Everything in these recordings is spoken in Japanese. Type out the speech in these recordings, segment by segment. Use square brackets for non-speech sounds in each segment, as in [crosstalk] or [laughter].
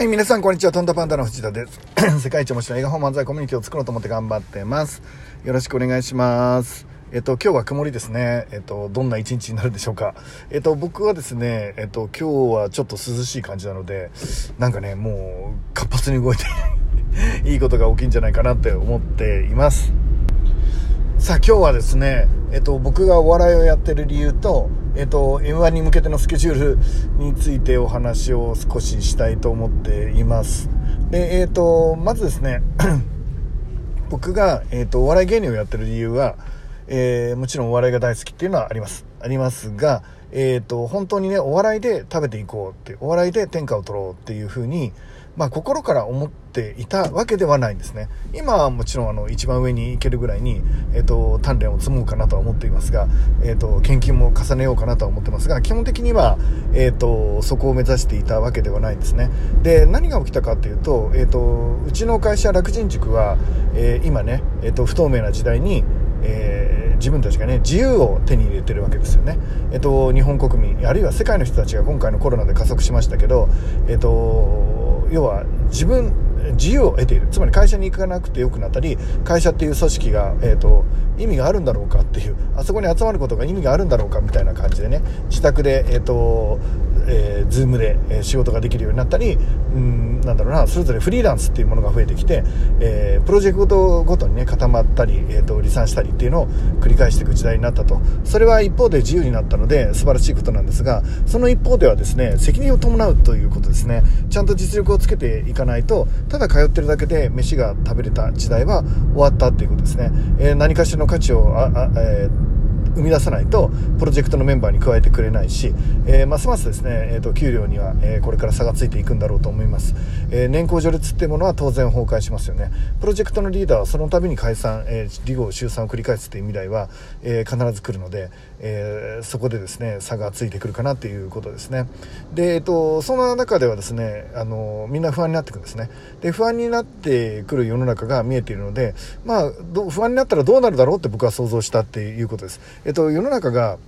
はい、皆さん、こんにちは。トントパンダの藤田です。[clears throat] 世界一面白い映画本漫才コミュニティを作ろうと思って頑張ってます。よろしくお願いします。えっと、今日は曇りですね。えっと、どんな一日になるでしょうか。えっと、僕はですね、えっと、今日はちょっと涼しい感じなので、なんかね、もう、活発に動いて [laughs] いいことが起きんじゃないかなって思っています。さあ今日はですね、えっと、僕がお笑いをやってる理由と、えっと、M1 に向けてのスケジュールについてお話を少ししたいと思っています。で、えっと、まずですね、[coughs] 僕が、えっと、お笑い芸人をやってる理由は、えもちろんお笑いが大好きっていうのはあります。ありますが、えっと、本当にね、お笑いで食べていこうって、お笑いで天下を取ろうっていうふうに、まあ、心から思っていたわけではないんですね。今はもちろん、あの、一番上に行けるぐらいに、えっと、鍛錬を積もうかなとは思っていますが、えっと、研究も重ねようかなとは思ってますが、基本的には、えっと、そこを目指していたわけではないんですね。で、何が起きたかっていうと、えっと、うちの会社、楽人塾は、えー今ね、えっと、不透明な時代に、えー自分たちがね自由を手に入れてるわけですよね、えっと、日本国民あるいは世界の人たちが今回のコロナで加速しましたけど、えっと、要は自分自由を得ている。つまり会社に行かなくてよくなったり会社っていう組織が、えっと、意味があるんだろうかっていうあそこに集まることが意味があるんだろうかみたいな感じでね自宅で、えっとえー、ズームでえ仕事ができるようになったりうんなんだろうなそれぞれフリーランスっていうものが増えてきて、えープロジェクトごとにね固まったり、えー、と離散したりっていうのを繰り返していく時代になったと。それは一方で自由になったので素晴らしいことなんですがその一方ではですね責任を伴うということですね。ちゃんと実力をつけていかないとただ通ってるだけで飯が食べれた時代は終わったっていうことですね、えー何かしらの価値をああ、えー生み出さないとプロジェクトのメンバーに加えてくれないし、えーますますですね、えー、と給料には、えーこれから差がついていくんだろうと思います、えー年功序列っていうものは当然崩壊しますよね。プロジェクトのリーダーはその度に解散、えー、離合集散を繰り返すっていう未来は、えー必ず来るので、えーそこでですね差がついてくるかなっていうことですね。で、えっ、とその中ではですねあのみんな不安になってくるんですね。で不安になってくる世の中が見えているのでまあ不安になったらどうなるだろうって僕は想像したっていうことです。えっと世の中が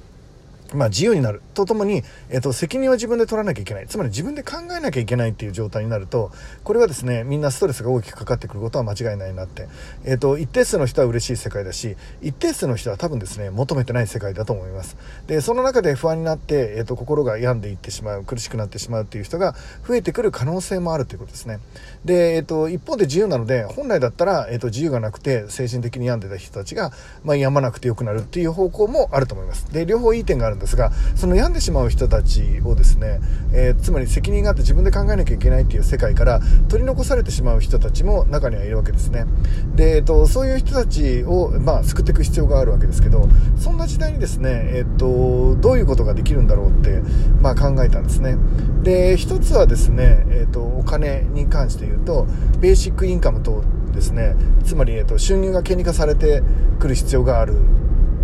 まあ、自由になる。とともに、えっと、責任を自分で取らなきゃいけない。つまり自分で考えなきゃいけないっていう状態になるとこれはですねみんなストレスが大きくかかってくることは間違いないなって、えっと、一定数の人は嬉しい世界だし一定数の人は多分ですね求めてない世界だと思います。でその中で不安になって、えっと、心が病んでいってしまう苦しくなってしまうっていう人が増えてくる可能性もあるということですね。で、えっと、一方で自由なので本来だったら、えっと、自由がなくて精神的に病んでた人たちが、まあ、病まなくてよくなるっていう方向もあると思います。で両方いい点があるんですがその病んでしまう人たちをですね、えーつまり責任があって自分で考えなきゃいけないっていう世界から取り残されてしまう人たちも中にはいるわけですね。で、えっと、そういう人たちを、まあ、救っていく必要があるわけですけどそんな時代にですね、えっと、どういうことができるんだろうって、まあ、考えたんですね。で一つはですね、えっと、お金に関して言うとベーシックインカムとですねつまり、えっと、収入が権利化されてくる必要がある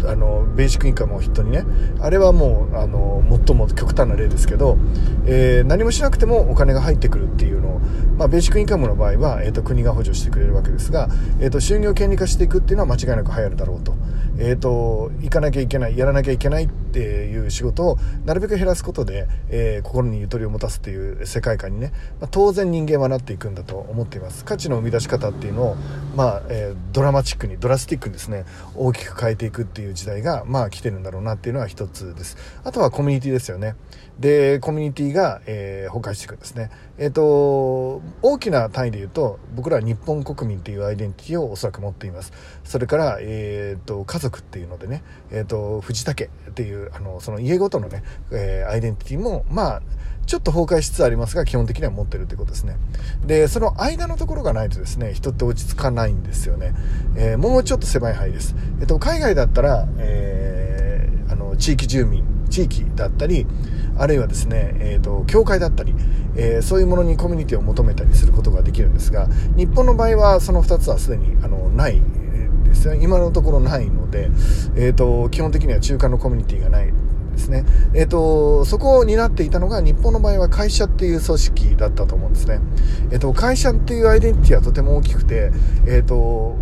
あのベーシックインカムを人にねあれはもうあの最も極端な例ですけど、えー何もしなくてもお金が入ってくるっていうのを、まあ、ベーシックインカムの場合は、えー、と国が補助してくれるわけですが、えー、と収入を権利化していくっていうのは間違いなく流行るだろうと,、えー、と行かなきゃいけないやらなきゃいけないっていう仕事をなるべく減らすことで、えー心にゆとりを持たすっていう世界観にね、まあ、当然人間はなっていくんだと思っています。価値の生み出し方っていうのを、まあえードラマチックにドラスティックにですね大きく変えていくっていう時代がまあ来てるんだろうなっていうのは一つです。あとはコミュニティですよね。でコミュニティが、えー崩壊していくんですね。えっ、と大きな単位で言うと僕らは日本国民っていうアイデンティティをおそらく持っています。それから、えー、と家族っていうのでね、えー、と藤竹っていうあのその家ごとのね、えーアイデンティティもまあちょっと崩壊しつつありますが基本的には持ってるということですね。でその間のところがないとですね人って落ち着かないんですよね、えーもうちょっと狭い範囲です、えっと海外だったら、えーあの地域住民地域だったりあるいはですね、えー、と教会だったり、えーそういうものにコミュニティを求めたりすることができるんですが日本の場合はその2つはすでにあのないですね今のところないので、えー、と基本的には中間のコミュニティがないですね。えっ、と、そこを担っていたのが、日本の場合は会社っていう組織だったと思うんですね。えっ、と、会社っていうアイデンティティはとても大きくて、えっ、と、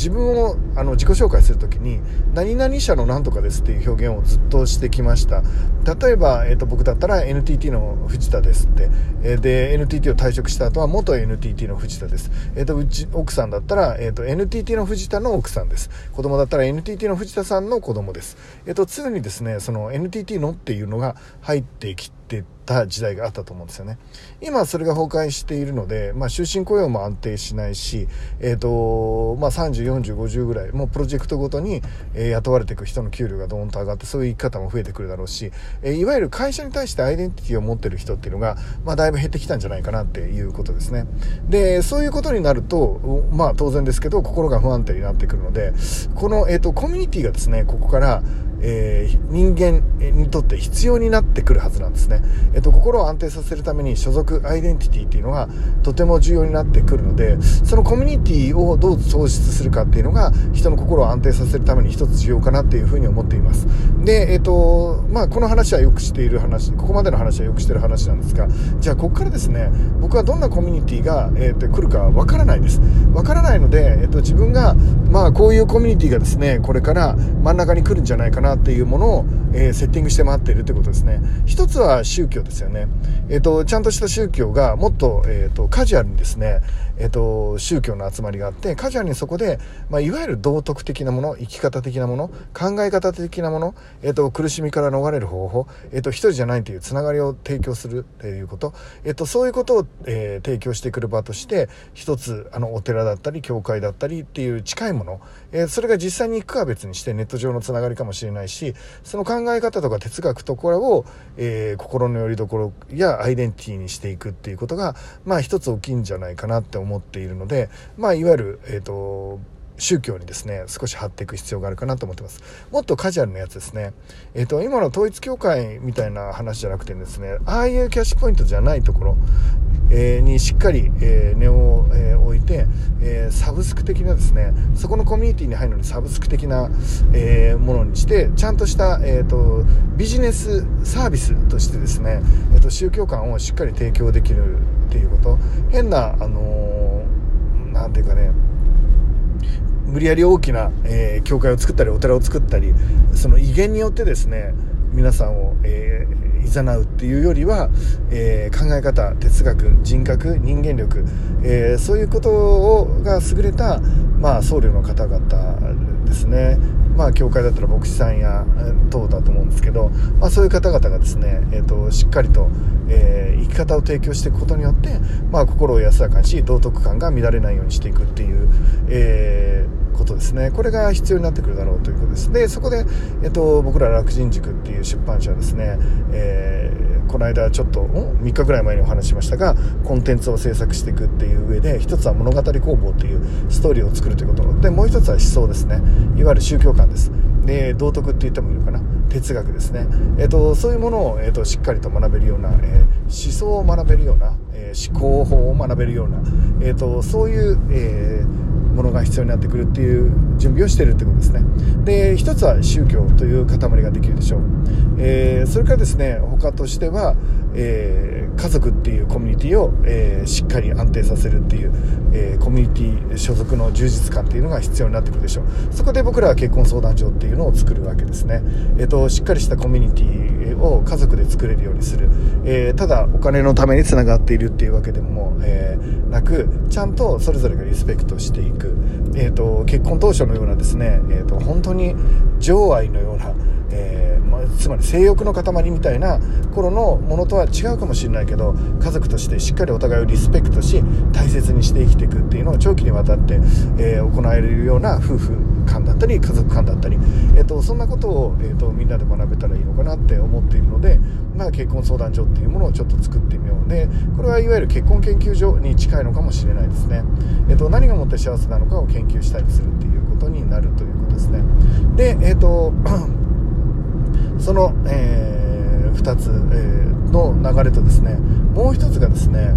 自分をあの自己紹介する時に何々社のなんとかですっていう表現をずっとしてきました。例えば、えーと、僕だったら NTT の藤田ですって、えー、で NTT を退職した後は元 NTT の藤田です、えーと、うち奥さんだったら、えーと、NTT の藤田の奥さんです。子供だったら NTT の藤田さんの子供です、えー、と常にですねその NTT のっていうのが入ってきてってた時代があったと思うんですよね。今それが崩壊しているので、まあ、終身雇用も安定しないし、えっ、ー、と、まあ、30、40、50ぐらい、もうプロジェクトごとに、えー、雇われていく人の給料がドーンと上がって、そういう生き方も増えてくるだろうし、えー、いわゆる会社に対してアイデンティティを持ってる人っていうのが、まあ、だいぶ減ってきたんじゃないかなっていうことですね。で、そういうことになると、まあ、当然ですけど、心が不安定になってくるので、この、えっ、と、コミュニティがですね、ここから、えー、人間にとって必要になってくるはずなんですね。えっと、心を安定させるために所属アイデンティティっていうのがとても重要になってくるので、そのコミュニティをどう創出するかっていうのが人の心を安定させるために一つ重要かなっていうふうに思っています。で、えっと、まあ、この話はよくしている話、ここまでの話はよくしてる話なんですが、じゃあここからですね、僕はどんなコミュニティが、えっと、来るかわからないです。わからないので、えっと、自分が、まあ、こういうコミュニティがですね、これから真ん中に来るんじゃないかなっていうものを、えー、セッティングして回っているということですね。一つは宗教ですよね。えっ、ー、と、ちゃんとした宗教がもっと、えっ、ー、と、カジュアルにですね、えっ、と、宗教の集まりがあって、カジュアルにそこで、まあ、いわゆる道徳的なもの、生き方的なもの、考え方的なもの、えっ、と、苦しみから逃れる方法、えっ、と、一人じゃないというつながりを提供するということ、えっ、と、そういうことを、え提供してくる場として、一つ、あの、お寺だったり、教会だったりっていう近いもの、えそれが実際に行くかは別にしてネット上のつながりかもしれないし、その考考え方とか哲学とこれを、えー、心の拠り所やアイデンティティにしていくっていうことが、まあ一つ大きいんじゃないかなって思っているので、まあいわゆる、えっ、ー、と、宗教にですね少し張っていく必要があるかなと思ってます。もっとカジュアルなやつですね。えっ、ー、と今の統一教会みたいな話じゃなくてですねああいうキャッシュポイントじゃないところえ、にしっかり、え、根を、え、置いて、えサブスク的なですねそこのコミュニティに入るのにサブスク的な、えものにしてちゃんとした、えーと、ビジネスサービスとしてですね、えーと、宗教観をしっかり提供できるっていうこと。変なあのー、ていうかね無理やり大きな、えー、教会を作ったりお寺を作ったりその威厳によってですね皆さんを、えー誘うっていうよりは、えー、考え方哲学人格人間力、えー、そういうことをが優れた、まあ、僧侶の方々ですね。まあ、教会だったら牧師さんや等だと思うんですけど、まあ、そういう方々がですね、えーと、しっかりと、えー、生き方を提供していくことによって、まあ、心を安らかにし道徳感が乱れないようにしていくっていう、えーことですね。これが必要になってくるだろうということです。でそこで、えっと、僕ら楽人塾っていう出版社はですね、えー、この間ちょっと3日ぐらい前にお話ししましたがコンテンツを制作していくっていう上で一つは物語工房っていうストーリーを作るということ。でもう一つは思想ですね。いわゆる宗教観です。で道徳って言ってもいいのかな？哲学ですね、えーと、そういうものを、えーと、しっかりと学べるような、えー、思想を学べるような、えー、思考法を学べるような、えーと、そういう、えーものが必要になってくるっていう準備をしているってことですね。で一つは宗教という塊ができるでしょう、えー、それからですね他としては、えー、家族っていうコミュニティを、えー、しっかり安定させるっていう、えコミュニティ所属の充実感っていうのが必要になってくるでしょう。そこで僕らは結婚相談所っていうのを作るわけですね、えーと、しっかりしたコミュニティを家族で作れるようにする、えただお金のためにつながっているっていうわけでも、えなくちゃんとそれぞれがリスペクトしていく。えーと、結婚当初のようなですね、えーと、本当に情愛のような、つまり性欲の塊みたいな頃のものとは違うかもしれないけど家族としてしっかりお互いをリスペクトし大切にして生きていくっていうのを長期にわたって、えー、行えるような夫婦間だったり家族間だったり、えーと、そんなことを、えー、とみんなで学べたらいいのかなって思っているので、まあ、結婚相談所っていうものをちょっと作ってみようでこれはいわゆる結婚研究所に近いのかもしれないですね、えー、と何がもって幸せなのかを研究したりするっていうことになるということですね。でえっ、ー、とその、えー、2つ、えー、の流れとですねもう1つがですね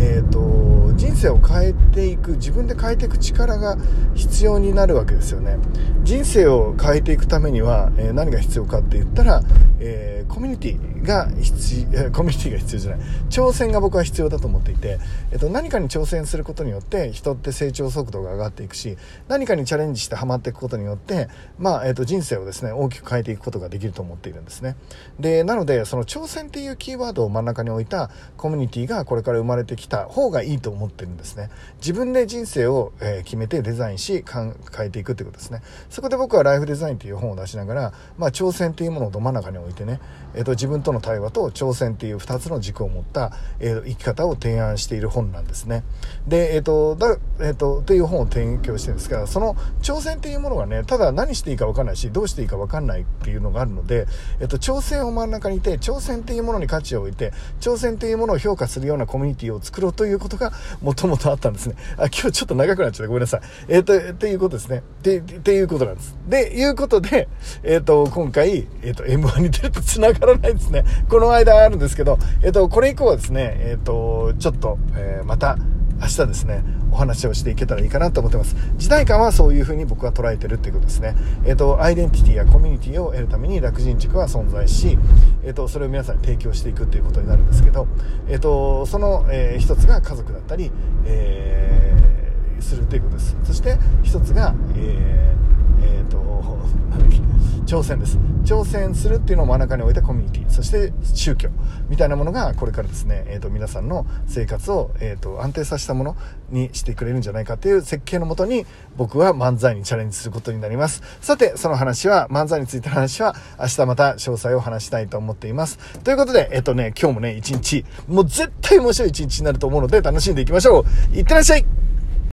えーと、人生を変えていく自分で変えていく力が必要になるわけですよね。人生を変えていくためには、えー、何が必要かって言ったら、えーコミュニティが必要、[laughs] コミュニティが必要じゃない。挑戦が僕は必要だと思っていて、えっと、何かに挑戦することによって人って成長速度が上がっていくし、何かにチャレンジしてハマっていくことによって、まあ、えっと、人生をですね、大きく変えていくことができると思っているんですね。で、なので、その挑戦っていうキーワードを真ん中に置いたコミュニティがこれから生まれてきた方がいいと思ってるんですね。自分で人生を、え決めてデザインし、変えていくってことですね。そこで僕はライフデザインという本を出しながら、まあ、挑戦っていうものをど真ん中に置いてね、えっ、と、自分との対話と挑戦っていう2つの軸を持った、えー、生き方を提案している本なんですね。で、えっ、と、だ、えっ、と、っていう本を提供してるんですが、その挑戦っていうものがね、ただ何していいか分かんないし、どうしていいか分かんないっていうのがあるので、えっ、と、挑戦を真ん中にいて、挑戦っていうものに価値を置いて、挑戦っていうものを評価するようなコミュニティを作ろうということが、もともとあったんですね。あ、今日ちょっと長くなっちゃった。ごめんなさい。えっ、と、っていうことですね。で、っていうことなんです。で、いうことで、えっ、と、今回、えっ、と、M1 に出ると繋がらないですね。この間あるんですけど、えっ、と、これ以降はですね、えっ、と、ちょっと、えまた、明日ですね、お話をしていけたらいいかなと思ってます。時代感はそういう風に僕は捉えてるっていうことですね。えっ、と、アイデンティティやコミュニティを得るために楽人塾は存在し、えっ、と、それを皆さんに提供していくっていうことになるんですけど、えっ、と、その、えー、一つが家族だったり、えー、するということです。そして一つが、えー、えっ、と、なんだっけ、挑戦です。挑戦するっていうのを真ん中に置いたコミュニティ、そして宗教みたいなものがこれからですね、えっ、ー、と、皆さんの生活を、えっ、ー、と、安定させたものにしてくれるんじゃないかっていう設計のもとに僕は漫才にチャレンジすることになります。さて、その話は、漫才についての話は明日また詳細を話したいと思っています。ということで、えっ、ー、とね、今日もね、一日、もう絶対面白い一日になると思うので楽しんでいきましょう。いってらっしゃい